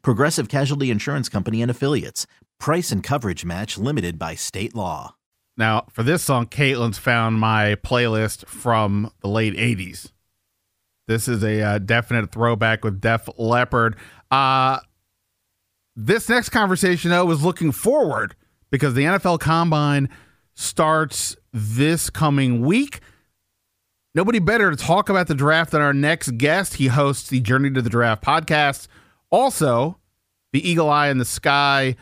Progressive Casualty Insurance Company and Affiliates. Price and coverage match limited by state law. Now, for this song, Caitlin's found my playlist from the late 80s. This is a uh, definite throwback with Def Leppard. Uh, this next conversation, though, is looking forward because the NFL Combine starts this coming week. Nobody better to talk about the draft than our next guest. He hosts the Journey to the Draft podcast. Also, the Eagle Eye in the Sky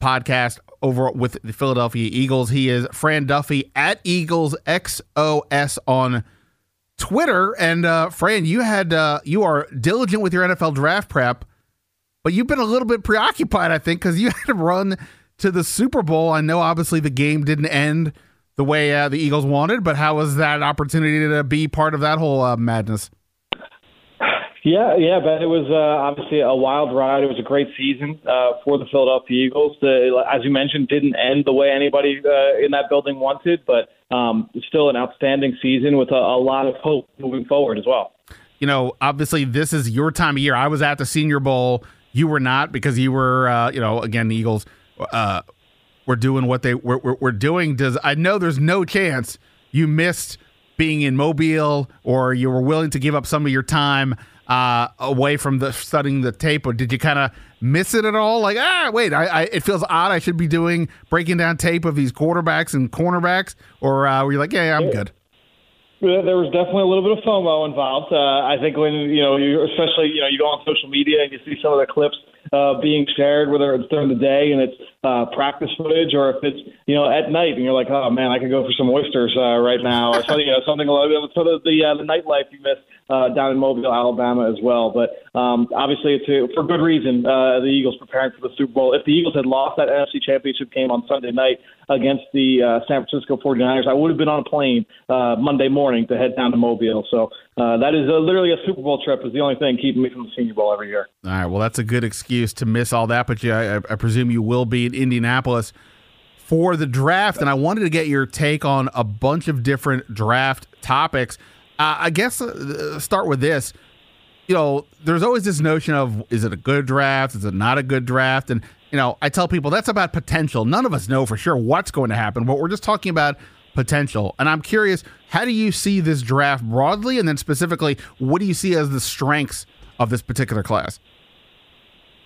podcast over with the Philadelphia Eagles. He is Fran Duffy at Eagles XOS on Twitter. And uh, Fran, you had uh, you are diligent with your NFL draft prep, but you've been a little bit preoccupied, I think, because you had to run to the Super Bowl. I know obviously the game didn't end the way uh, the Eagles wanted, but how was that opportunity to be part of that whole uh, madness? Yeah, yeah, Ben. it was uh, obviously a wild ride. It was a great season uh, for the Philadelphia Eagles. The, as you mentioned, didn't end the way anybody uh, in that building wanted, but um, still an outstanding season with a, a lot of hope moving forward as well. You know, obviously, this is your time of year. I was at the Senior Bowl. You were not because you were, uh, you know, again, the Eagles uh, were doing what they were, were, were doing. Does I know there's no chance you missed being in Mobile or you were willing to give up some of your time uh, away from the studying the tape, or did you kind of miss it at all? Like, ah, wait, I, I, it feels odd. I should be doing breaking down tape of these quarterbacks and cornerbacks, or uh, were you like, yeah, I'm good? There was definitely a little bit of FOMO involved. Uh, I think when you know, you especially you know, you go on social media and you see some of the clips uh, being shared, whether it's during the day and it's uh, practice footage or if it's you know at night and you're like, oh man, I could go for some oysters uh, right now or something, you know, something little bit sort of the uh, the nightlife you miss uh, down in Mobile, Alabama as well. But um, obviously, it's a, for good reason. Uh, the Eagles preparing for the Super Bowl. If the Eagles had lost that NFC Championship game on Sunday night against the uh, San Francisco 49ers, I would have been on a plane uh, Monday morning to head down to Mobile. So uh, that is a, literally a Super Bowl trip. Is the only thing keeping me from the Senior Bowl every year. All right. Well, that's a good excuse to miss all that. But yeah, I, I presume you will be Indianapolis for the draft. And I wanted to get your take on a bunch of different draft topics. Uh, I guess uh, start with this. You know, there's always this notion of is it a good draft? Is it not a good draft? And you know, I tell people that's about potential. None of us know for sure what's going to happen, but we're just talking about potential. And I'm curious, how do you see this draft broadly, and then specifically, what do you see as the strengths of this particular class?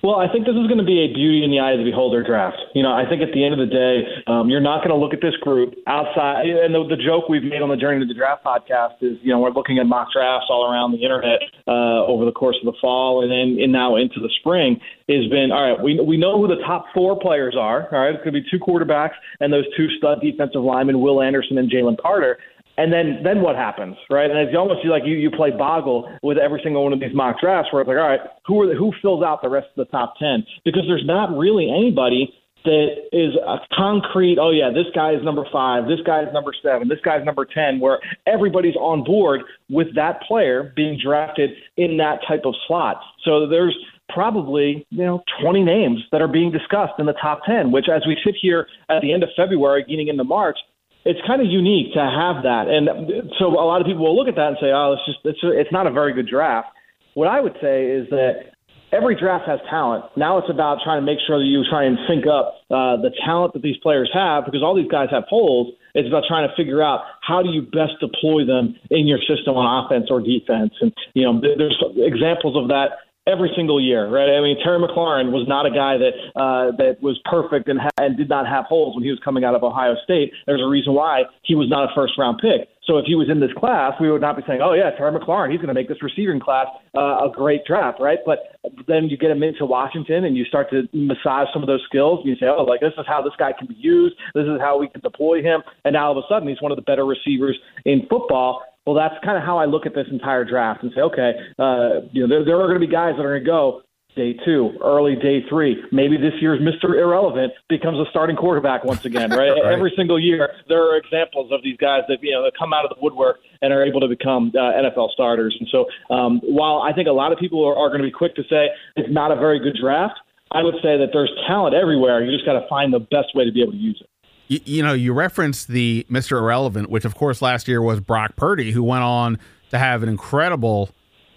Well, I think this is going to be a beauty in the eye of the beholder draft. You know, I think at the end of the day, um, you're not going to look at this group outside. And the, the joke we've made on the Journey to the Draft podcast is, you know, we're looking at mock drafts all around the internet uh, over the course of the fall and then and now into the spring. Has been all right. We we know who the top four players are. All right, it's going to be two quarterbacks and those two stud defensive linemen, Will Anderson and Jalen Carter. And then, then what happens, right? And it's almost like you, you play boggle with every single one of these mock drafts, where it's like, all right, who are the, who fills out the rest of the top ten? Because there's not really anybody that is a concrete. Oh yeah, this guy is number five. This guy is number seven. This guy is number ten. Where everybody's on board with that player being drafted in that type of slot. So there's probably you know 20 names that are being discussed in the top 10 which as we sit here at the end of february getting into march it's kind of unique to have that. And so a lot of people will look at that and say, "Oh, it's just it's it's not a very good draft." What I would say is that every draft has talent. Now it's about trying to make sure that you try and sync up uh, the talent that these players have because all these guys have holes. It's about trying to figure out how do you best deploy them in your system on offense or defense. And you know, there's examples of that every single year, right? I mean, Terry McLaurin was not a guy that uh, that was perfect and, ha- and did not have holes when he was coming out of Ohio State. There's a reason why he was not a first round pick. So if he was in this class, we would not be saying, "Oh yeah, Terry McLaurin, he's going to make this receiving class uh, a great draft," right? But then you get him into Washington and you start to massage some of those skills. And you say, "Oh, like this is how this guy can be used. This is how we can deploy him." And now all of a sudden, he's one of the better receivers in football. Well, that's kind of how I look at this entire draft and say, okay, uh, you know, there, there are going to be guys that are going to go day two, early day three. Maybe this year's Mr. Irrelevant becomes a starting quarterback once again, right? right? Every single year, there are examples of these guys that you know that come out of the woodwork and are able to become uh, NFL starters. And so, um, while I think a lot of people are, are going to be quick to say it's not a very good draft, I would say that there's talent everywhere. You just got to find the best way to be able to use it. You, you know, you referenced the Mr. Irrelevant, which of course last year was Brock Purdy, who went on to have an incredible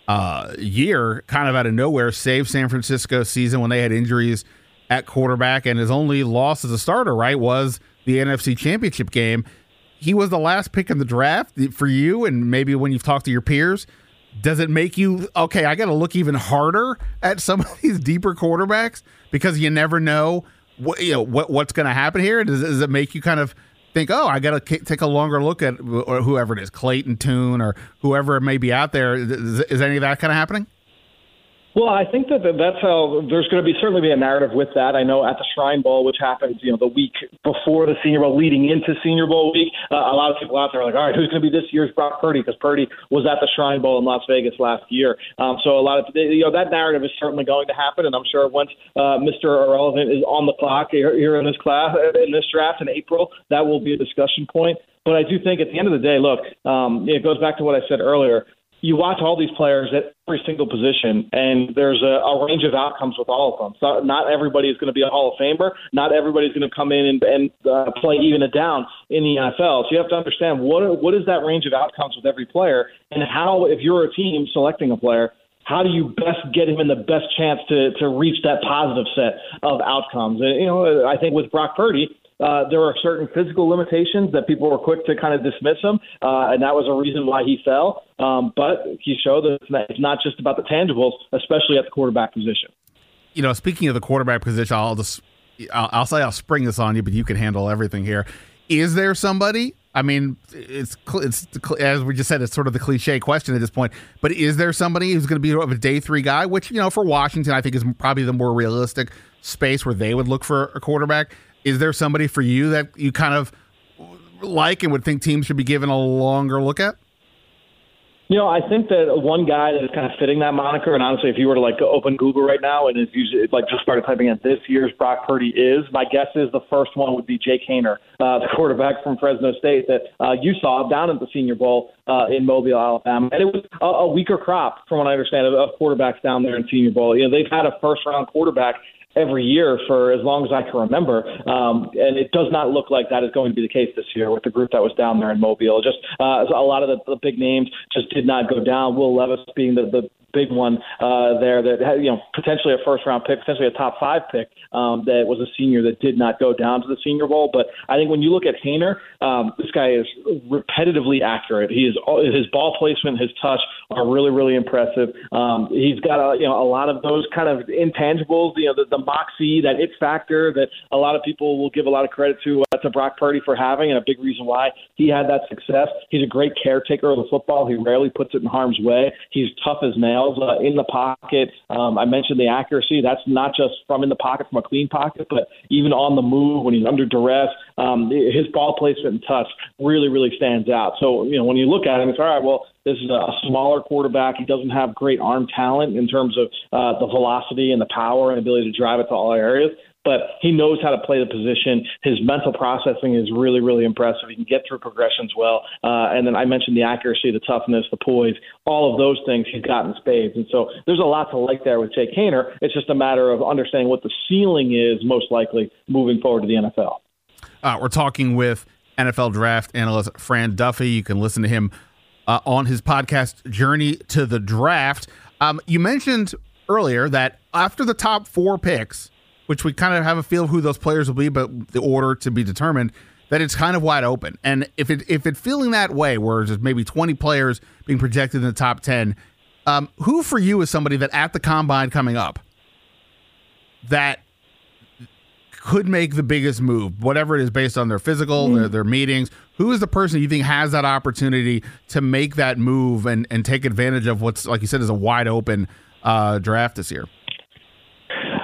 uh, year, kind of out of nowhere, saved San Francisco season when they had injuries at quarterback, and his only loss as a starter, right, was the NFC Championship game. He was the last pick in the draft for you, and maybe when you've talked to your peers, does it make you okay? I got to look even harder at some of these deeper quarterbacks because you never know what you know what what's going to happen here. Does, does it make you kind of think, oh, I got to take a longer look at or whoever it is, Clayton Tune or whoever may be out there. Is, is any of that kind of happening? Well, I think that that's how there's going to be certainly be a narrative with that. I know at the Shrine Bowl, which happens, you know, the week before the Senior Bowl, leading into Senior Bowl week, uh, a lot of people out there are like, all right, who's going to be this year's Brock Purdy? Because Purdy was at the Shrine Bowl in Las Vegas last year. Um, so a lot of you know that narrative is certainly going to happen, and I'm sure once uh, Mr. Irrelevant is on the clock here, here in this class in this draft in April, that will be a discussion point. But I do think at the end of the day, look, um, it goes back to what I said earlier you watch all these players at every single position, and there's a, a range of outcomes with all of them. So not everybody is going to be a Hall of Famer. Not everybody's going to come in and, and uh, play even a down in the NFL. So you have to understand what what is that range of outcomes with every player, and how if you're a team selecting a player. How do you best get him in the best chance to to reach that positive set of outcomes? And, you know, I think with Brock Purdy, uh, there are certain physical limitations that people were quick to kind of dismiss him, uh, and that was a reason why he fell. Um, but he showed that it's not just about the tangibles, especially at the quarterback position. You know, speaking of the quarterback position, I'll just I'll, I'll say I'll spring this on you, but you can handle everything here. Is there somebody I mean, it's it's as we just said, it's sort of the cliche question at this point. But is there somebody who's going to be a day three guy? Which you know, for Washington, I think is probably the more realistic space where they would look for a quarterback. Is there somebody for you that you kind of like and would think teams should be given a longer look at? You know, I think that one guy that is kind of fitting that moniker, and honestly, if you were to like open Google right now and if you like just started typing in this year's Brock Purdy is, my guess is the first one would be Jake Haener, uh, the quarterback from Fresno State that uh, you saw down at the Senior Bowl uh, in Mobile, Alabama, and it was a, a weaker crop, from what I understand, of, of quarterbacks down there in Senior Bowl. You know, they've had a first round quarterback every year for as long as I can remember. Um, and it does not look like that is going to be the case this year with the group that was down there in Mobile. Just uh, a lot of the, the big names just did not go down. Will Levis being the, the big one uh, there that had, you know potentially a first round pick, potentially a top five pick um, that was a senior that did not go down to the Senior Bowl. But I think when you look at Haener, um, this guy is repetitively accurate. He is his ball placement, his touch are really really impressive. Um, he's got a you know a lot of those kind of intangibles, you know the, the moxie, that it factor that a lot of people will give a lot of credit to uh, to Brock Purdy for having, and a big reason why he had that success. He's a great caretaker of the football. He rarely puts it in harm's way. He's tough as nails uh, in the pocket. Um, I mentioned the accuracy. That's not just from in the pocket, from a clean pocket, but even on the move when he's under duress. Um, his ball placement and touch really, really stands out. So, you know, when you look at him, it's all right, well, this is a smaller quarterback. He doesn't have great arm talent in terms of uh, the velocity and the power and ability to drive it to all areas but he knows how to play the position. His mental processing is really, really impressive. He can get through progressions well. Uh, and then I mentioned the accuracy, the toughness, the poise, all of those things he's got in spades. And so there's a lot to like there with Jake Haener. It's just a matter of understanding what the ceiling is most likely moving forward to the NFL. Uh, we're talking with NFL draft analyst Fran Duffy. You can listen to him uh, on his podcast, Journey to the Draft. Um, you mentioned earlier that after the top four picks, which we kind of have a feel of who those players will be, but the order to be determined, that it's kind of wide open. And if it if it's feeling that way, where there's maybe 20 players being projected in the top 10, Um, who for you is somebody that at the combine coming up that could make the biggest move, whatever it is based on their physical, mm. their, their meetings? Who is the person you think has that opportunity to make that move and, and take advantage of what's, like you said, is a wide open uh, draft this year?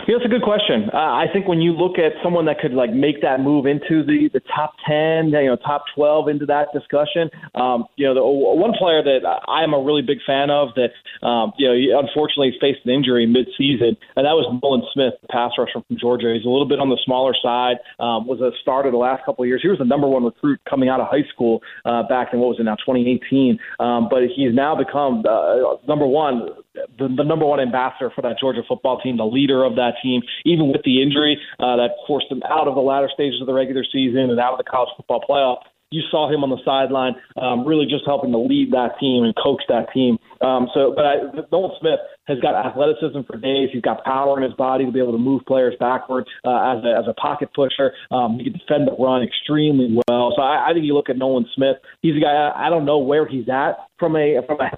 Yeah, that's a good question. Uh, I think when you look at someone that could like make that move into the the top ten, you know, top twelve into that discussion, um, you know, the one player that I am a really big fan of that, um, you know, unfortunately faced an injury mid-season, and that was Nolan Smith, the pass rusher from Georgia. He's a little bit on the smaller side. Um, was a starter the last couple of years. He was the number one recruit coming out of high school uh, back in what was it now 2018. Um, but he's now become uh, number one the, the number one ambassador for that Georgia football team, the leader of that team, even with the injury uh, that forced him out of the latter stages of the regular season and out of the college football playoff you saw him on the sideline, um, really just helping to lead that team and coach that team. Um, so, but I, Nolan Smith has got athleticism for days. He's got power in his body to be able to move players backward uh, as a as a pocket pusher. Um, he can defend the run extremely well. So I, I think you look at Nolan Smith. He's a guy. I, I don't know where he's at from a from a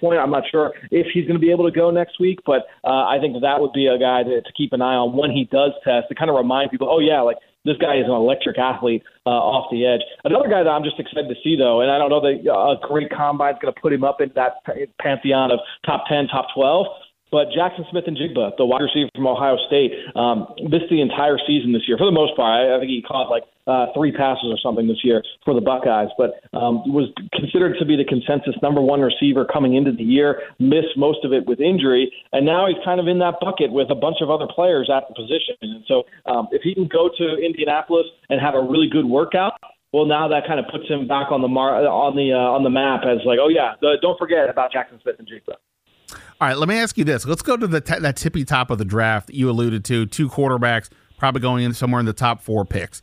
point. I'm not sure if he's going to be able to go next week, but uh, I think that would be a guy to, to keep an eye on when he does test to kind of remind people. Oh yeah, like this guy is an electric athlete uh, off the edge. Another guy that I'm just excited to see, though, and I don't know that uh, a great combine is going to put him up in that pantheon of top 10, top 12. But Jaxon Smith-Njigba, the wide receiver from Ohio State, um, missed the entire season this year for the most part. I, I think he caught like uh, three passes or something this year for the Buckeyes, but um, was considered to be the consensus number one receiver coming into the year. Missed most of it with injury, and now he's kind of in that bucket with a bunch of other players at the position. And so, um, if he can go to Indianapolis and have a really good workout, well, now that kind of puts him back on the mar- on the uh, on the map as like, oh yeah, the, don't forget about Jaxon Smith-Njigba. All right, let me ask you this. Let's go to the t- that tippy top of the draft that you alluded to. Two quarterbacks probably going in somewhere in the top four picks.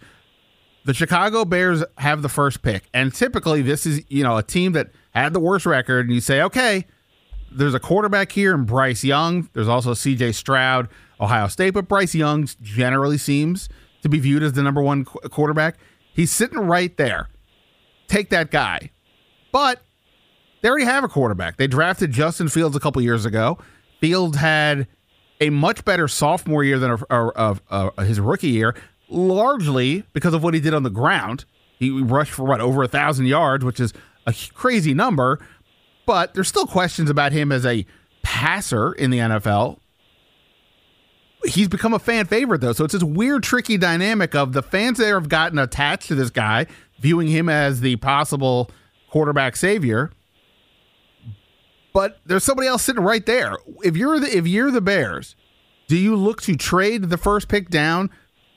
The Chicago Bears have the first pick, and typically this is you know a team that had the worst record, and you say, okay, there's a quarterback here in Bryce Young. There's also C.J. Stroud, Ohio State, but Bryce Young generally seems to be viewed as the number one qu- quarterback. He's sitting right there. Take that guy, but they already have a quarterback. They drafted Justin Fields a couple years ago. Fields had a much better sophomore year than a, his rookie year, largely because of what he did on the ground. He rushed for what over a thousand yards, which is a crazy number. But there's still questions about him as a passer in the NFL. He's become a fan favorite though, so it's this weird, tricky dynamic of the fans there have gotten attached to this guy, viewing him as the possible quarterback savior but there's somebody else sitting right there. If you're the if you're the Bears, do you look to trade the first pick down,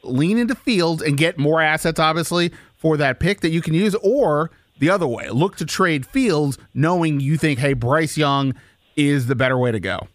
lean into Fields and get more assets, obviously, for that pick that you can use, or the other way, look to trade Fields, knowing you think, hey, Bryce Young is the better way to go?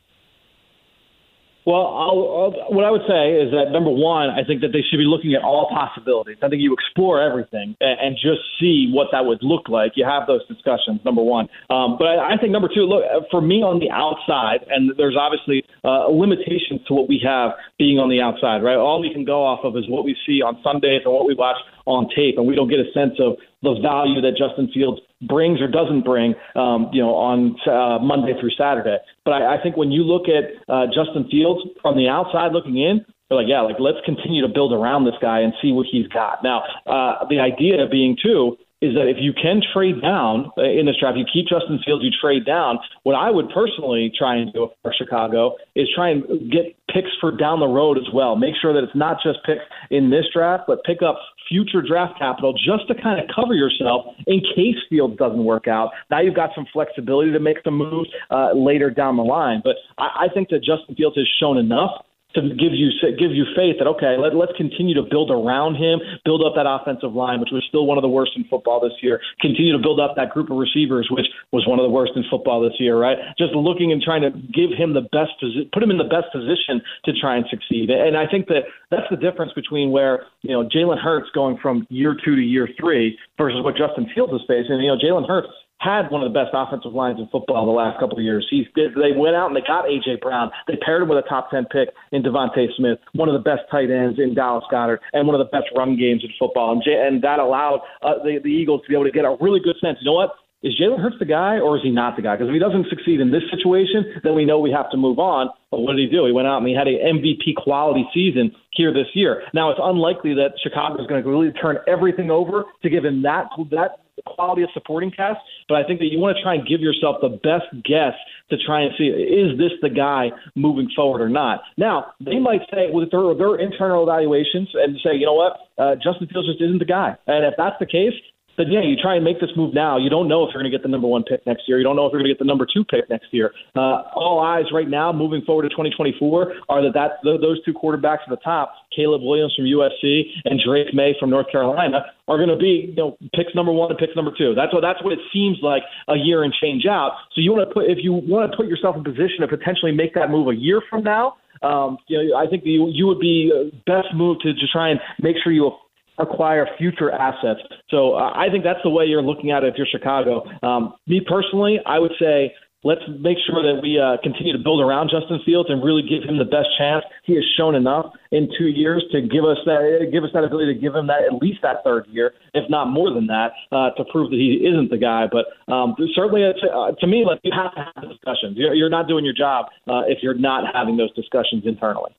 Well, I'll, I'll, what I would say is that number one, I think that they should be looking at all possibilities. I think you explore everything and, and just see what that would look like. You have those discussions. Number one, um, but I, I think number two, look for me on the outside, and there's obviously uh, limitations to what we have being on the outside, right? All we can go off of is what we see on Sundays and what we watch on tape, and we don't get a sense of the value that Justin Fields brings or doesn't bring, um, you know, on uh, Monday through Saturday. But I, I think when you look at uh, Justin Fields from the outside looking in, they're like, yeah, like let's continue to build around this guy and see what he's got. Now, uh, the idea being too is that if you can trade down uh, in this draft, you keep Justin Fields, you trade down. What I would personally try and do for Chicago is try and get picks for down the road as well. Make sure that it's not just picks in this draft, but pick up future draft capital just to kind of cover yourself in case Fields doesn't work out. Now you've got some flexibility to make some moves uh, later down the line. But I, I think that Justin Fields has shown enough to give you give you faith that okay, let, let's continue to build around him, build up that offensive line, which was still one of the worst in football this year. Continue to build up that group of receivers, which was one of the worst in football this year. Right, just looking and trying to give him the best put him in the best position to try and succeed. And I think that that's the difference between where you know Jalen Hurts going from year two to year three versus what Justin Fields is facing. You know, Jalen Hurts had one of the best offensive lines in football the last couple of years. He's they went out and they got AJ Brown. They paired him with a top ten pick in DeVonta Smith, one of the best tight ends in Dallas Goedert, and one of the best run games in football. And, and that allowed uh, the, the Eagles to be able to get a really good sense. You know what? is Jalen Hurts the guy or is he not the guy? Because if he doesn't succeed in this situation, then we know we have to move on. But what did he do? He went out and he had an MVP quality season here this year. Now it's unlikely that Chicago is going to really turn everything over to give him that that quality of supporting cast, but I think that you want to try and give yourself the best guess to try and see is this the guy moving forward or not. Now they might say with their, their internal evaluations and say, you know what, uh, Justin Fields just isn't the guy, and if that's the case, then yeah, you try and make this move now. You don't know if you're going to get the number one pick next year. You don't know if you're going to get the number two pick next year. Uh, all eyes right now, moving forward to 2024, are that that those two quarterbacks at the top, Caleb Williams from USC and Drake Maye from North Carolina, are going to be you know picks number one and picks number two. That's what that's what it seems like a year and change out. So you want to put if you want to put yourself in position to potentially make that move a year from now. Um, you know, I think you you would be uh, best move to just try and make sure you acquire future assets. So uh, I think that's the way you're looking at it if you're Chicago. Um, me personally, I would say let's make sure that we uh, continue to build around Justin Fields and really give him the best chance. He has shown enough in two years to give us that give us that ability to give him that at least that third year, if not more than that, uh, to prove that he isn't the guy. But um, certainly, uh, to me, like you have to have discussions. You're, you're not doing your job uh, if you're not having those discussions internally.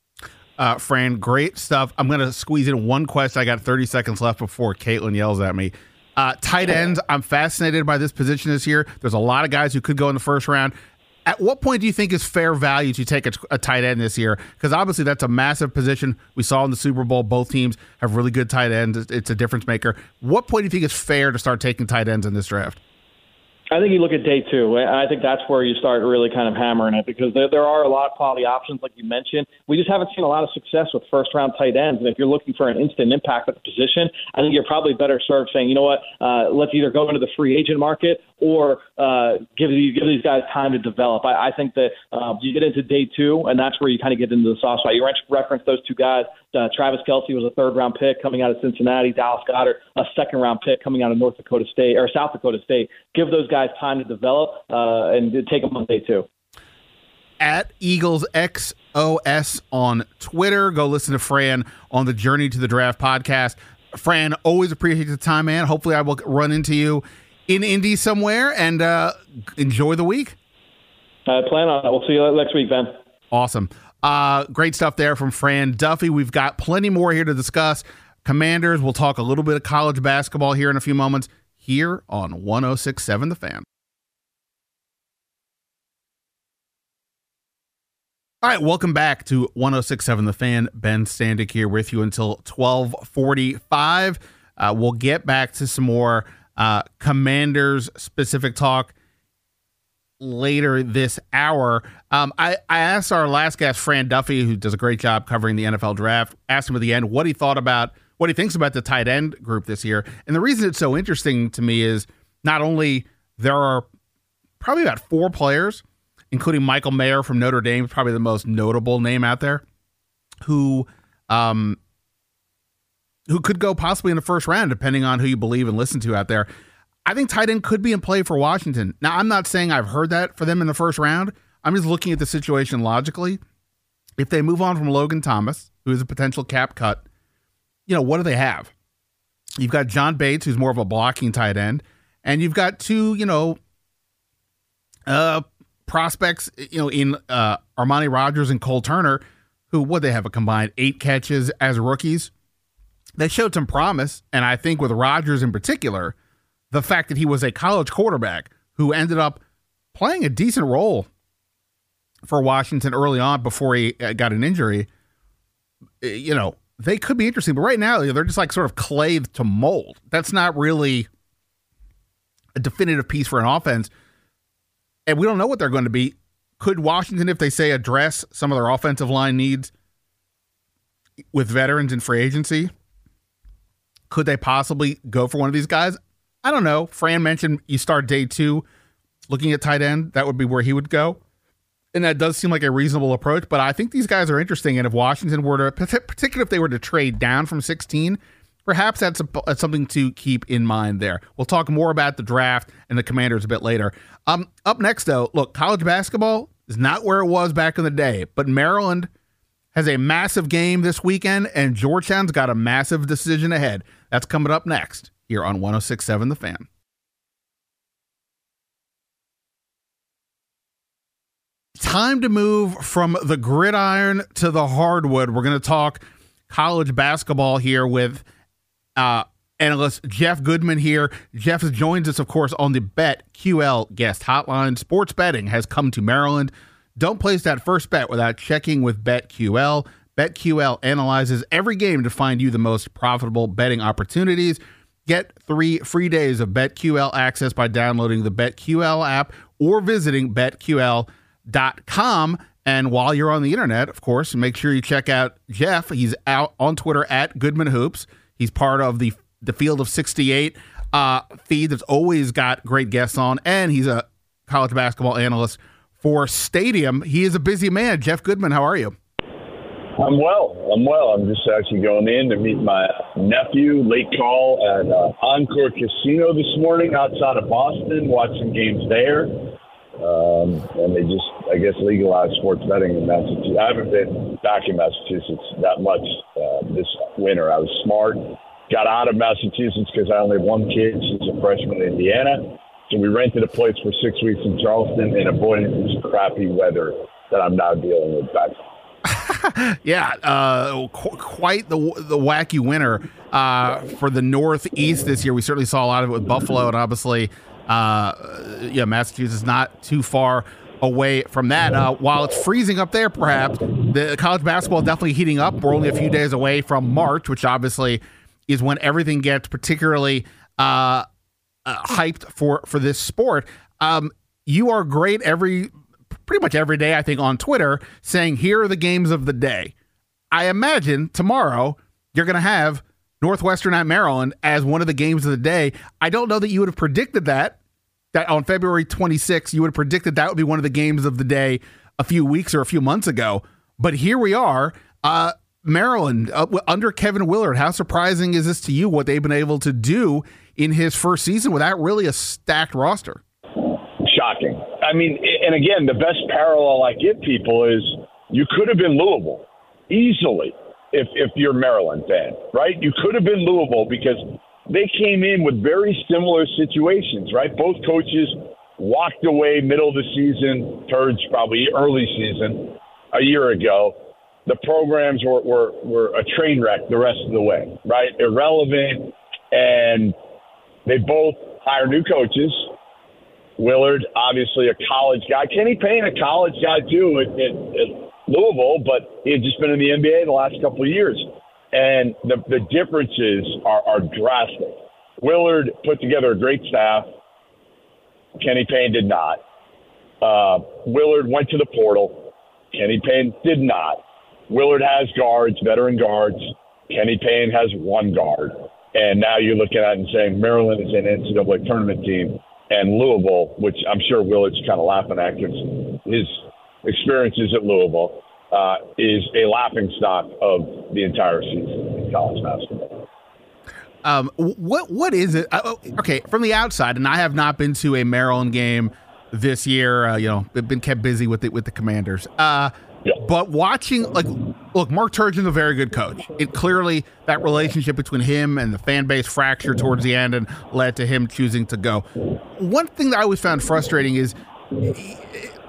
Uh, Fran, great stuff. I'm going to squeeze in one question. I got 30 seconds left before Caitlin yells at me. Uh, tight ends, I'm fascinated by this position this year. There's a lot of guys who could go in the first round. At what point do you think is fair value to take a, a tight end this year? Because obviously that's a massive position. We saw in the Super Bowl, both teams have really good tight ends. It's a difference maker. What point do you think it's fair to start taking tight ends in this draft? I think you look at day two. I think that's where you start really kind of hammering it because there, there are a lot of quality options, like you mentioned. We just haven't seen a lot of success with first round tight ends. And if you're looking for an instant impact at the position, I think you're probably better served saying, you know what, uh, let's either go into the free agent market or uh, give these give these guys time to develop. I, I think that uh, you get into day two, and that's where you kind of get into the soft spot. You reference those two guys. Uh, Travis Kelce was a third round pick coming out of Cincinnati. Dallas Goedert, a second round pick coming out of North Dakota State or South Dakota State. Give those guys time to develop uh, and take them on day two. At Eagles XOS on Twitter. Go listen to Fran on the Journey to the Draft podcast. Fran, always appreciate the time, man. Hopefully, I will run into you in Indy somewhere and uh, enjoy the week. I plan on it. We'll see you next week, Ben. Awesome. Uh, great stuff there from Fran Duffy. We've got plenty more here to discuss. Commanders, we'll talk a little bit of college basketball here in a few moments here on 1067 The Fan. All right, welcome back to 1067 The Fan. Ben Standig here with you until 1245. Uh, we'll get back to some more uh, Commanders specific talk later this hour. Um, I, I asked our last guest, Fran Duffy, who does a great job covering the NFL draft, asked him at the end what he thought about what he thinks about the tight end group this year. And the reason it's so interesting to me is not only there are probably about four players, including Michael Mayer from Notre Dame, probably the most notable name out there, who um, who could go possibly in the first round, depending on who you believe and listen to out there. I think tight end could be in play for Washington. Now, I'm not saying I've heard that for them in the first round. I'm just looking at the situation logically. If they move on from Logan Thomas, who is a potential cap cut, you know, what do they have? You've got John Bates, who's more of a blocking tight end, and you've got two, you know, uh, prospects, you know, in uh, Armani Rogers and Cole Turner, who what they have a combined eight catches as rookies they showed some promise. And I think with Rogers in particular, the fact that he was a college quarterback who ended up playing a decent role for Washington early on before he uh, got an injury, you know, they could be interesting. But right now, they're just like sort of clay to mold. That's not really a definitive piece for an offense. And we don't know what they're going to be. Could Washington, if they say address some of their offensive line needs with veterans and free agency? Could they possibly go for one of these guys? I don't know. Fran mentioned you start day two looking at tight end. That would be where he would go. And that does seem like a reasonable approach, but I think these guys are interesting. And if Washington were to, particularly if they were to trade down from 16, perhaps that's, a, that's something to keep in mind there. We'll talk more about the draft and the commanders a bit later. Um, up next, though, look, college basketball is not where it was back in the day, but Maryland has a massive game this weekend, and Georgetown's got a massive decision ahead. That's coming up next here on 1067 The Fan. Time to move from the gridiron to the hardwood. We're going to talk college basketball here with uh, analyst Jeff Goodman here. Jeff joins us, of course, on the BetQL guest hotline. Sports betting has come to Maryland. Don't place that first bet without checking with BetQL. BetQL analyzes every game to find you the most profitable betting opportunities. Get three free days of BetQL access by downloading the BetQL app or visiting BetQL.com. Com and while you're on the internet, of course, make sure you check out Jeff. He's out on Twitter at Goodman Hoops. He's part of the the Field of 68 uh, feed that's always got great guests on, and he's a college basketball analyst for Stadium. He is a busy man. Jeff Goodman, how are you? I'm well. I'm well. I'm just actually going in to meet my nephew, late call at uh, Encore Casino this morning outside of Boston, watch some games there. Um, and they just, I guess, legalized sports betting in Massachusetts. I haven't been back in Massachusetts that much uh, this winter. I was smart, got out of Massachusetts because I only have one kid. She's a freshman in Indiana. So we rented a place for six weeks in Charleston and avoided this crappy weather that I'm now dealing with back yeah, uh, qu- quite the the wacky winter uh, for the Northeast this year. We certainly saw a lot of it with Buffalo, and obviously, uh, yeah, Massachusetts is not too far away from that. Uh, while it's freezing up there, perhaps the college basketball is definitely heating up. We're only a few days away from March, which obviously is when everything gets particularly uh, uh, hyped for for this sport. Um, you are great every pretty much every day, I think, on Twitter saying, here are the games of the day. I imagine tomorrow you're going to have Northwestern at Maryland as one of the games of the day. I don't know that you would have predicted that, that on February 26th, you would have predicted that would be one of the games of the day a few weeks or a few months ago. But here we are. Uh, Maryland uh, under Kevin Willard. How surprising is this to you? What they've been able to do in his first season without really a stacked roster? Shocking. I mean, and again, the best parallel I give people is you could have been Louisville easily if if you're a Maryland fan, right? You could have been Louisville because they came in with very similar situations, right? Both coaches walked away middle of the season, Turge probably early season a year ago. The programs were, were, were a train wreck the rest of the way, right? Irrelevant. And they both hire new coaches Willard, obviously a college guy. Kenny Payne, a college guy too at, at, at Louisville, but he had just been in the NBA the last couple of years. And the, the differences are, are drastic. Willard put together a great staff. Kenny Payne did not. Uh, Willard went to the portal. Kenny Payne did not. Willard has guards, veteran guards. Kenny Payne has one guard. And now you're looking at it and saying Maryland is an NCAA tournament team and Louisville, which I'm sure Willard's kind of laughing at because his experiences at Louisville uh, is a laughing stock of the entire season in college basketball. Um, what what is it? Uh, oh, okay, from the outside, and I have not been to a Maryland game this year. Uh, you know, been kept busy with it with the Commanders. Uh, but watching, like, look, Mark Turgeon's a very good coach. It clearly that relationship between him and the fan base fractured towards the end and led to him choosing to go. One thing that I always found frustrating is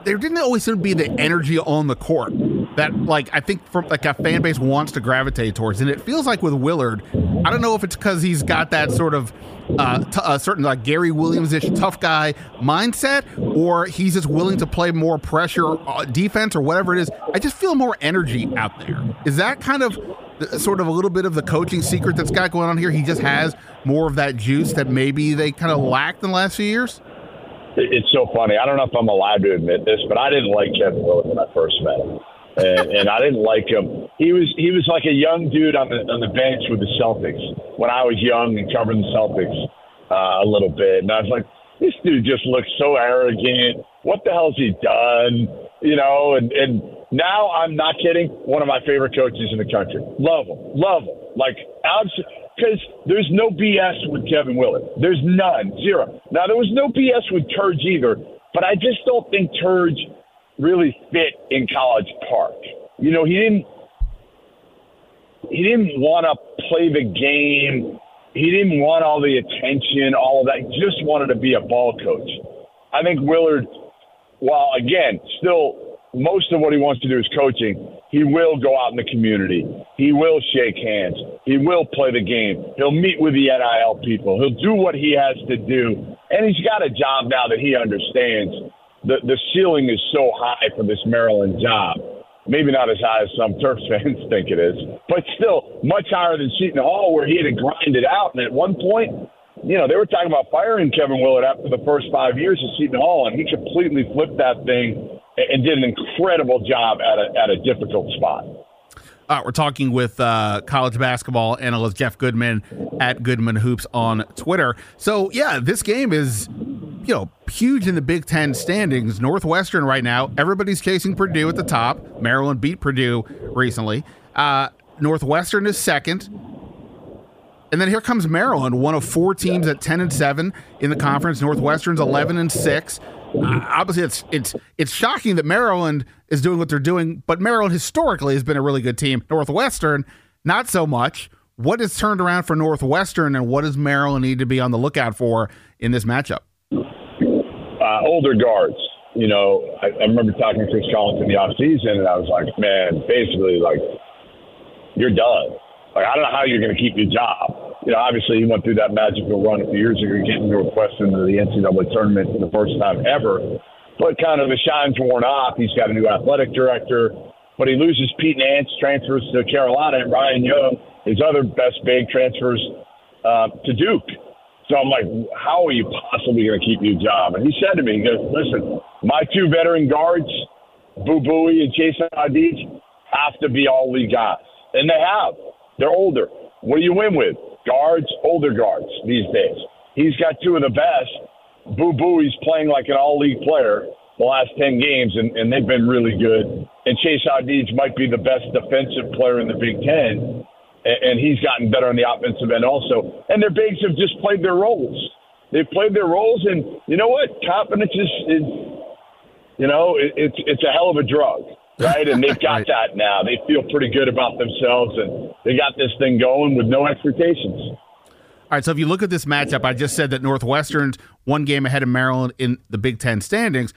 there didn't always seem to be the energy on the court that like I think from like a fan base wants to gravitate towards, and it feels like with Willard, I don't know if it's because he's got that sort of uh, t- a certain like Gary Williams-ish tough guy mindset, or he's just willing to play more pressure uh, defense or whatever it is. I just feel more energy out there. Is that kind of sort of a little bit of the coaching secret that's got going on here? He just has more of that juice that maybe they kind of lacked in the last few years. It's so funny. I don't know if I'm allowed to admit this, but I didn't like Kevin Willard when I first met him and, and I didn't like him. He was he was like a young dude on the on the bench with the Celtics when I was young and covering the Celtics uh, a little bit, and I was like, this dude just looks so arrogant. What the hell's he done? You know, and and now I'm not kidding. One of my favorite coaches in the country. Love him, love him. Like because there's no BS with Kevin Willard. There's none, zero. Now there was no BS with Turge either, but I just don't think Turge really fit in College Park. You know, he didn't he didn't want to play the game. He didn't want all the attention, all of that. He just wanted to be a ball coach. I think Willard, while again still most of what he wants to do is coaching. He will go out in the community. He will shake hands. He will play the game. He'll meet with the NIL people. He'll do what he has to do. And he's got a job now that he understands. The, the ceiling is so high for this Maryland job. Maybe not as high as some Terps fans think it is, but still much higher than Seton Hall, where he had to grind it out. And at one point, you know, they were talking about firing Kevin Willard after the first five years at Seton Hall, and he completely flipped that thing and did an incredible job at a, at a difficult spot. Uh, we're talking with uh, college basketball analyst Jeff Goodman at Goodman Hoops on Twitter. So, yeah, this game is, you know, huge in the Big Ten standings. Northwestern right now, everybody's chasing Purdue at the top. Maryland beat Purdue recently. Uh, Northwestern is second. And then here comes Maryland, one of four teams at 10 and 7 in the conference. Northwestern's 11 and 6 obviously it's it's it's shocking that Maryland is doing what they're doing, but Maryland historically has been a really good team. Northwestern, not so much. What has turned around for Northwestern, and what does Maryland need to be on the lookout for in this matchup? Uh, older guards. You know, I, I remember talking to Chris Collins in the offseason, and I was like, man, basically, like, you're done. Like, I don't know how you're going to keep your job you know, obviously he went through that magical run a few years ago, getting to the NCAA tournament for the first time ever. But kind of the shine's worn off. He's got a new athletic director, but he loses Pete Nance, transfers to Carolina, and Ryan Young, his other best big, transfers uh, to Duke. So I'm like, how are you possibly going to keep your job? And he said to me, he goes, listen, my two veteran guards, Boo Buie and Chase Audige, have to be all league guys. And they have. They're older. What do you win with? Guards, older guards these days. He's got two of the best. Boo Buie's playing like an all league player the last 10 games, and, and they've been really good. And Chase Audige might be the best defensive player in the Big Ten, and, and he's gotten better on the offensive end also. And their bigs have just played their roles. They've played their roles, and you know what? Confidence is, is you know, it, it's it's a hell of a drug right? And they've got right. that now. They feel pretty good about themselves, and they got this thing going with no expectations. All right, so if you look at this matchup, I just said that Northwestern's one game ahead of Maryland in the Big Ten standings.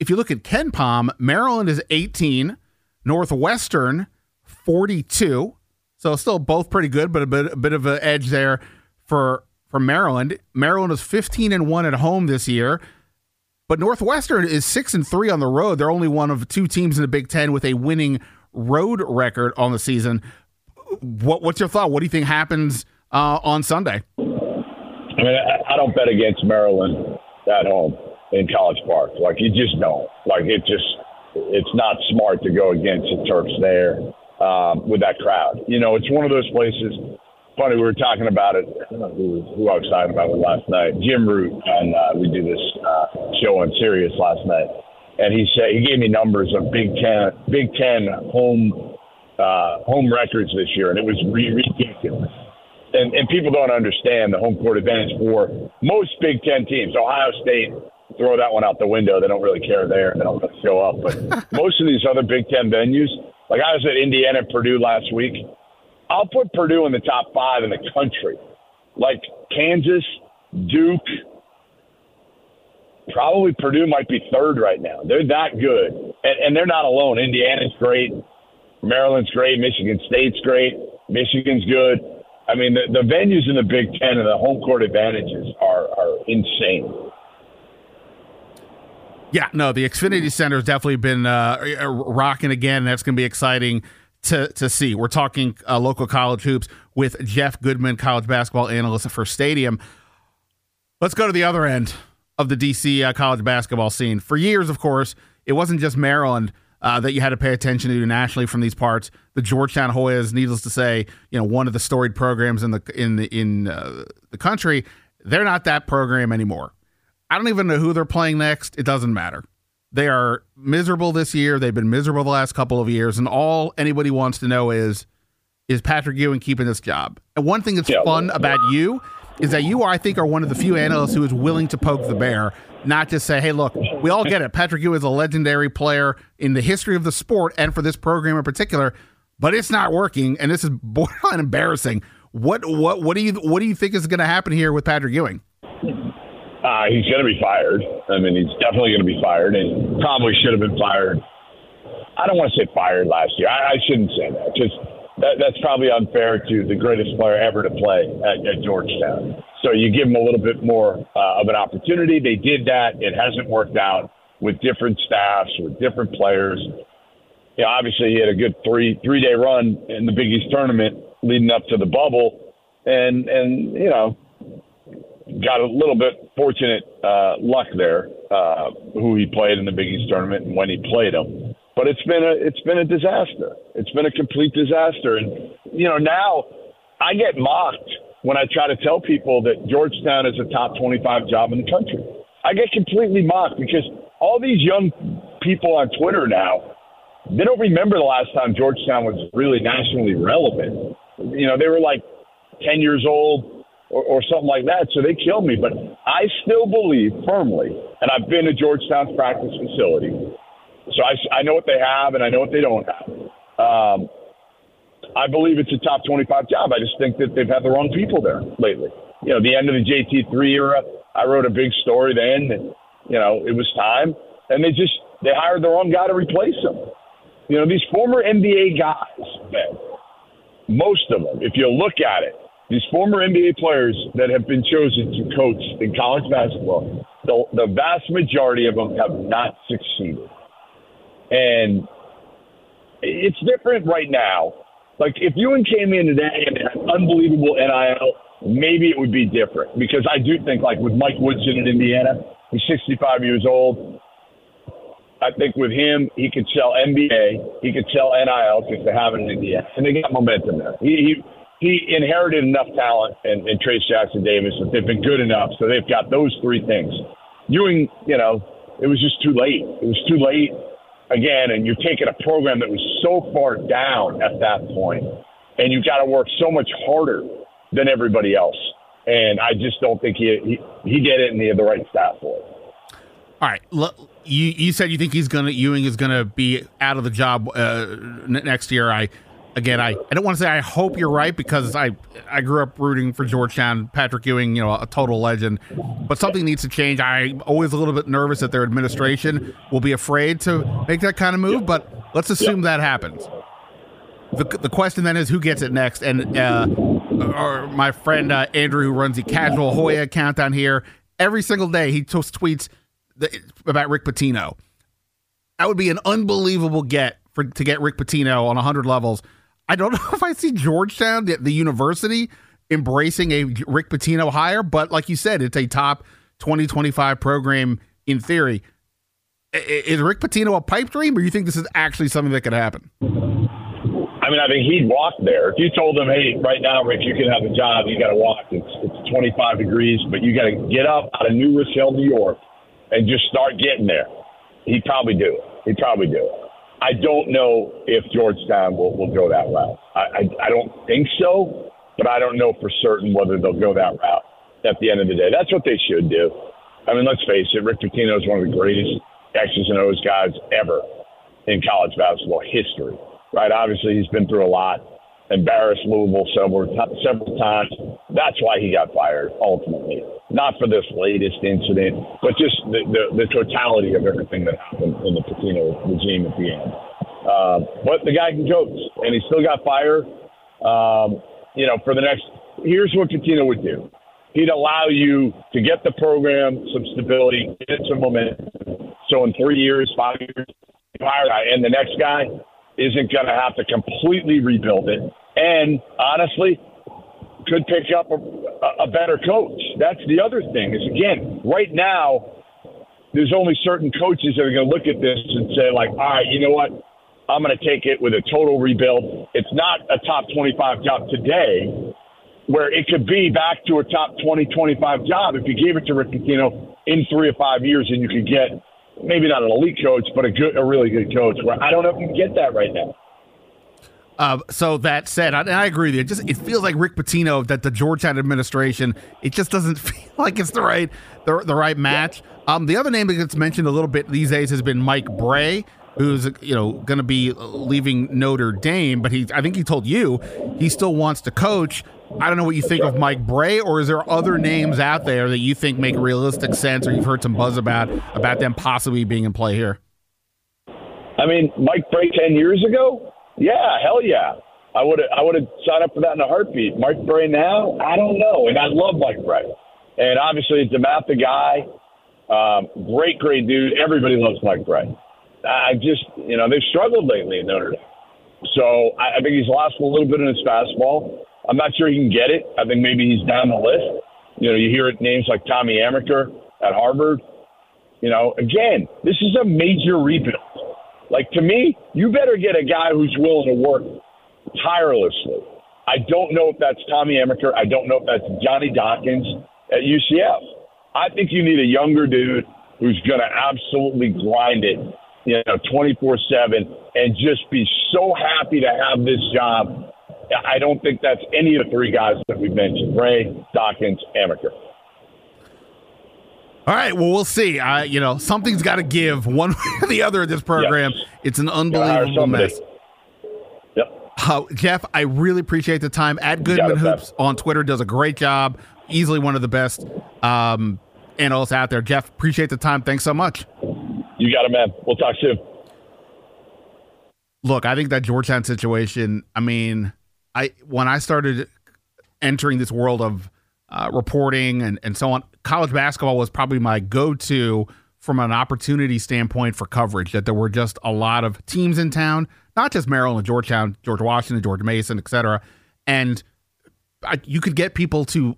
If you look at KenPom, Maryland is 18, Northwestern 42. So still both pretty good, but a bit a bit of an edge there for for Maryland. Maryland is 15 and 1 at home this year. But Northwestern is six and three on the road. They're only one of two teams in the Big Ten with a winning road record on the season. What, what's your thought? What do you think happens uh, on Sunday? I mean, I, don't bet against Maryland at home in College Park. Like you just don't. Like it just, it's not smart to go against the Terps there um, with that crowd. You know, it's one of those places funny. We were talking about it. I don't know who, who I was talking about it last night. Jim Root, and uh, we do this uh, show on Sirius last night, and he said he gave me numbers of Big Ten Big Ten home uh, home records this year, and it was ridiculous. And, and people don't understand the home court advantage for most Big Ten teams. Ohio State, throw that one out the window. They don't really care there. They don't really show up. But most of these other Big Ten venues, like I was at Indiana Purdue last week, I'll put Purdue in the top five in the country. Like Kansas, Duke, probably Purdue might be third right now. They're that good. And, and they're not alone. Indiana's great. Maryland's great. Michigan State's great. Michigan's good. I mean, the, the venues in the Big Ten and the home court advantages are, are insane. Yeah, no, the Xfinity Center has definitely been uh, rocking again. That's going to be exciting to to see. We're talking uh, local college hoops with Jeff Goodman, college basketball analyst for Stadium. Let's go to the other end of the DC uh, college basketball scene. For years, of course, it wasn't just Maryland uh, that you had to pay attention to nationally from these parts. The Georgetown Hoyas, needless to say, you know, one of the storied programs in the in the in uh, the country. They're not that program anymore. I don't even know who they're playing next. It doesn't matter. They are miserable this year. They've been miserable the last couple of years, and all anybody wants to know is is Patrick Ewing keeping this job? And one thing that's yeah, fun about you is that you, are, I think, are one of the few analysts who is willing to poke the bear, not just say, "Hey, look, we all get it. Patrick Ewing is a legendary player in the history of the sport and for this program in particular, but it's not working, and this is borderline embarrassing." What what what do you what do you think is going to happen here with Patrick Ewing? Uh, he's going to be fired. I mean, he's definitely going to be fired, and probably should have been fired I don't want to say fired last year. I, I shouldn't say that because that, that's probably unfair to the greatest player ever to play at, at Georgetown. So you give them a little bit more uh, of an opportunity. They did that. It hasn't worked out with different staffs, with different players. You know, obviously he had a good three three day run in the Big East tournament leading up to the bubble, and and you know got a little bit fortunate uh, luck there uh, who he played in the Big East tournament and when he played them. But it's been a it's been a disaster. It's been a complete disaster, and you know now I get mocked when I try to tell people that Georgetown is a top 25 job in the country. I get completely mocked because all these young people on Twitter now they don't remember the last time Georgetown was really nationally relevant. You know, they were like 10 years old or, or something like that, so they killed me. But I still believe firmly, and I've been to Georgetown's practice facility, so I, I know what they have and I know what they don't have. Um, I believe it's a top 25 job. I just think that they've had the wrong people there lately. You know, the end of the JT3 era, I wrote a big story then that, you know, it was time. And they just, they hired the wrong guy to replace him. You know, these former NBA guys, man, most of them, if you look at it, these former NBA players that have been chosen to coach in college basketball, the, the vast majority of them have not succeeded. And it's different right now. Like if Ewing came in today and had unbelievable NIL, maybe it would be different because I do think like with Mike Woodson in Indiana, he's 65 years old. I think with him, he could sell NBA, he could sell NIL because they have it in Indiana, and they got momentum there. He he, he inherited enough talent and, and Trayce Jackson Davis that they've been good enough, so they've got those three things. Ewing, you know, it was just too late. It was too late again, and you're taking a program that was so far down at that point, and you've got to work so much harder than everybody else. And I just don't think he he, he did it, and he had the right staff for it. All right, you you said you think he's gonna Ewing is gonna be out of the job uh, next year. I again, I, I don't want to say I hope you're right because I I grew up rooting for Georgetown, Patrick Ewing, you know, a total legend. But something needs to change. I'm always a little bit nervous that their administration will be afraid to make that kind of move. But let's assume that happens. The, the question then is who gets it next? And uh, or my friend uh, Andrew, who runs the Casual Hoya account down here, every single day he just tweets about Rick Pitino. That would be an unbelievable get for to get Rick Pitino on 100 levels. I don't know if I see Georgetown, the, the university, embracing a Rick Pitino hire, but like you said, it's a top 2025 program in theory. Is Rick Pitino a pipe dream, or you think this is actually something that could happen? I mean, I think he'd walk there. If you told him, "Hey, right now, Rick, you can have a job. You got to walk. It's it's 25 degrees, but you got to get up out of New Rochelle, New York, and just start getting there," he'd probably do it. He'd probably do it. I don't know if Georgetown will, will go that route. I, I, I don't think so, but I don't know for certain whether they'll go that route at the end of the day. That's what they should do. I mean, let's face it, Rick Pitino is one of the greatest X's and O's guys ever in college basketball history, right? Obviously, he's been through a lot, embarrassed Louisville several, several times. That's why he got fired, ultimately. Not for this latest incident, but just the, the, the totality of everything that happened in the Pitino regime at the end. Uh, but the guy can coach, and he still got fired. Um, you know, for the next, here's what Pitino would do. He'd allow you to get the program some stability, get some momentum. So in three years, five years, hire guy, and the next guy isn't going to have to completely rebuild it. And honestly, could pick up a, a better coach. That's the other thing. Is again, right now, there's only certain coaches that are going to look at this and say, like, all right, you know what? I'm going to take it with a total rebuild. It's not a top 25 job today, where it could be back to a top 20, 25 job if you gave it to Rick Pitino in three or five years, and you could get maybe not an elite coach, but a good, a really good coach. Where I don't know if you can get that right now. Uh, so that said, I, I agree with you. It just it feels like Rick Pitino that the Georgetown administration. It just doesn't feel like it's the right the, the right match. Um, the other name that gets mentioned a little bit these days has been Mike Brey, who's you know going to be leaving Notre Dame, but he I think he told you he still wants to coach. I don't know what you think of Mike Brey, or is there other names out there that you think make realistic sense, or you've heard some buzz about about them possibly being in play here? I mean, Mike Brey ten years ago, yeah, hell yeah. I would I would have signed up for that in a heartbeat. Mike Brey now, I don't know. And I love Mike Brey, And obviously, the guy. Um, great, great dude. Everybody loves Mike Brey. I just, you know, they've struggled lately in Notre Dame. So I, I think he's lost a little bit in his fastball. I'm not sure he can get it. I think maybe he's down the list. You know, you hear it names like Tommy Amaker at Harvard. You know, again, this is a major rebuild. Like to me, you better get a guy who's willing to work tirelessly. I don't know if that's Tommy Amaker. I don't know if that's Johnny Dawkins at UCF. I think you need a younger dude who's going to absolutely grind it, you know, 24 7 and just be so happy to have this job. I don't think that's any of the three guys that we mentioned Ray, Dawkins, Amaker. All right. Well, we'll see. Uh, you know, something's got to give one way or the other in this program. Yes. It's an unbelievable mess. Yep. Uh, Jeff, I really appreciate the time. At Goodman Hoops on Twitter does a great job. Easily one of the best um, analysts out there. Jeff, appreciate the time. Thanks so much. You got it, man. We'll talk soon. Look, I think that Georgetown situation. I mean, I when I started entering this world of uh, reporting and, and so on, college basketball was probably my go to from an opportunity standpoint for coverage. That there were just a lot of teams in town, not just Maryland, Georgetown, George Washington, George Mason, et cetera. And I, you could get people to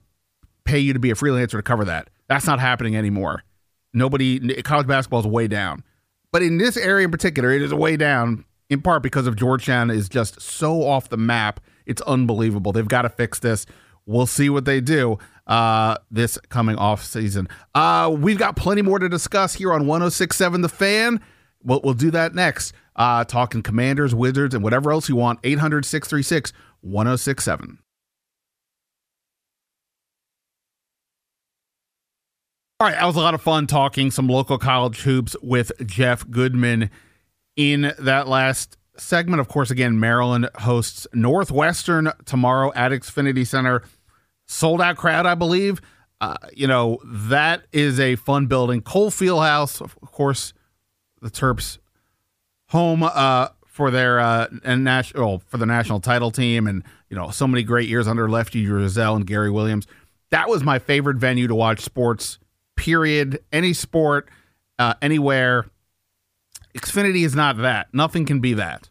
pay you to be a freelancer to cover that. That's not happening anymore. Nobody, college basketball is way down. But in this area in particular, it is way down in part because of Georgetown is just so off the map. It's unbelievable. They've got to fix this. We'll see what they do uh, this coming off season. Uh, we've got plenty more to discuss here on 1067 The Fan. We'll, we'll do that next. Uh, talking commanders, wizards, and whatever else you want. 800 636 1067. All right, that was a lot of fun talking some local college hoops with Jeff Goodman in that last segment. Of course, again, Maryland hosts Northwestern tomorrow at Xfinity Center. Sold out crowd, I believe. Uh, you know, that is a fun building. Cole Fieldhouse, of course, the Terps home uh, for their uh, and national for the national title team, and you know, so many great years under Lefty Driesell and Gary Williams. That was my favorite venue to watch sports period, any sport, uh, anywhere. Xfinity is not that. Nothing can be that.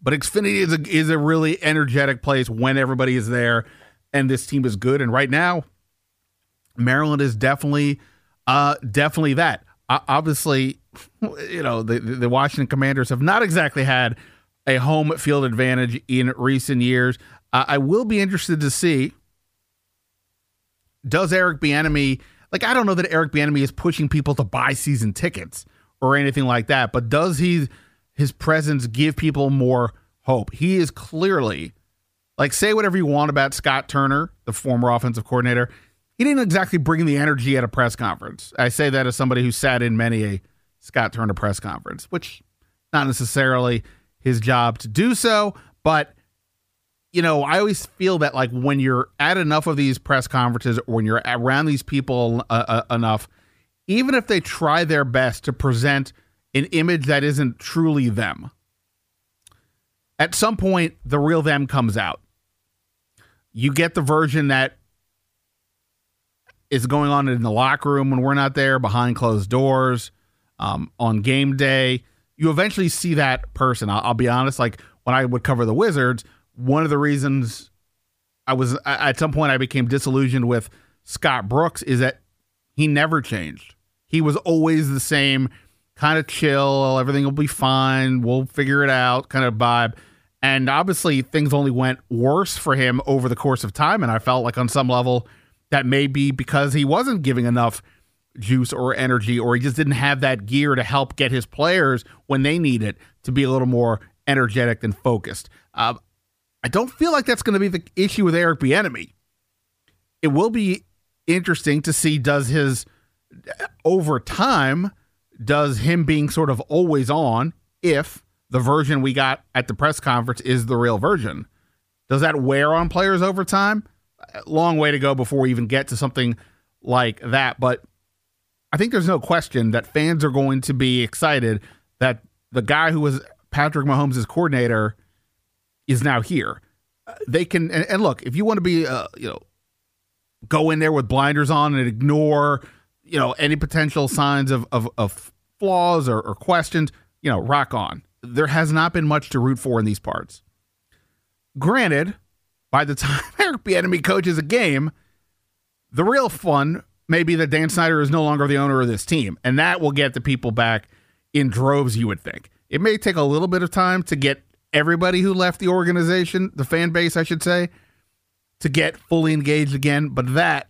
But Xfinity is a, is a really energetic place when everybody is there and this team is good. And right now, Maryland is definitely, uh, definitely that. Uh, obviously, you know the the Washington Commanders have not exactly had a home field advantage in recent years. Uh, I will be interested to see does Eric Bieniemy like I don't know that Eric Bieniemy is pushing people to buy season tickets or anything like that, but does he his presence give people more hope? He is clearly like say whatever you want about Scott Turner, the former offensive coordinator. He didn't exactly bring the energy at a press conference. I say that as somebody who sat in many a Scott Turner press conference, which not necessarily his job to do so, but you know, I always feel that like when you're at enough of these press conferences or when you're around these people uh, uh, enough, even if they try their best to present an image that isn't truly them, at some point the real them comes out. You get the version that is going on in the locker room when we're not there, behind closed doors, um, on game day. You eventually see that person. I'll, I'll be honest, like when I would cover the Wizards one of the reasons I was at some point I became disillusioned with Scott Brooks is that he never changed. He was always the same kind of chill, everything will be fine, we'll figure it out kind of vibe. And obviously things only went worse for him over the course of time and I felt like on some level that may be because he wasn't giving enough juice or energy or he just didn't have that gear to help get his players when they need it to be a little more energetic and focused. Uh, I don't feel like that's going to be the issue with Eric Bieniemy. It will be interesting to see does his over time does him being sort of always on if the version we got at the press conference is the real version. Does that wear on players over time? Long way to go before we even get to something like that, but I think there's no question that fans are going to be excited that the guy who was Patrick Mahomes' coordinator is now here. Uh, they can and, look if you want to be uh, you know go in there with blinders on and ignore you know any potential signs of of, of flaws or, or questions you know rock on there has not been much to root for in these parts granted by the time Eric Bieniemy coaches a game the real fun may be that Dan Snyder is no longer the owner of this team and that will get the people back in droves you would think it may take a little bit of time to get everybody who left the organization, the fan base, I should say, to get fully engaged again. But that,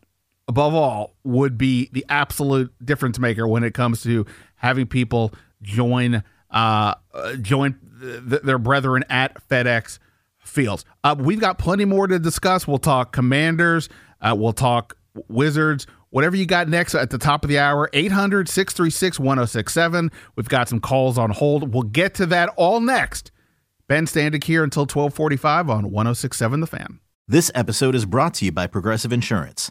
above all, would be the absolute difference maker when it comes to having people join uh, join th- their brethren at FedEx Fields. Uh, we've got plenty more to discuss. We'll talk Commanders. Uh, we'll talk Wizards. Whatever you got next at the top of the hour, 800 636 1067. We've got some calls on hold. We'll get to that all next Ben Standig here until 1245 on 1067 The Fan. This episode is brought to you by Progressive Insurance.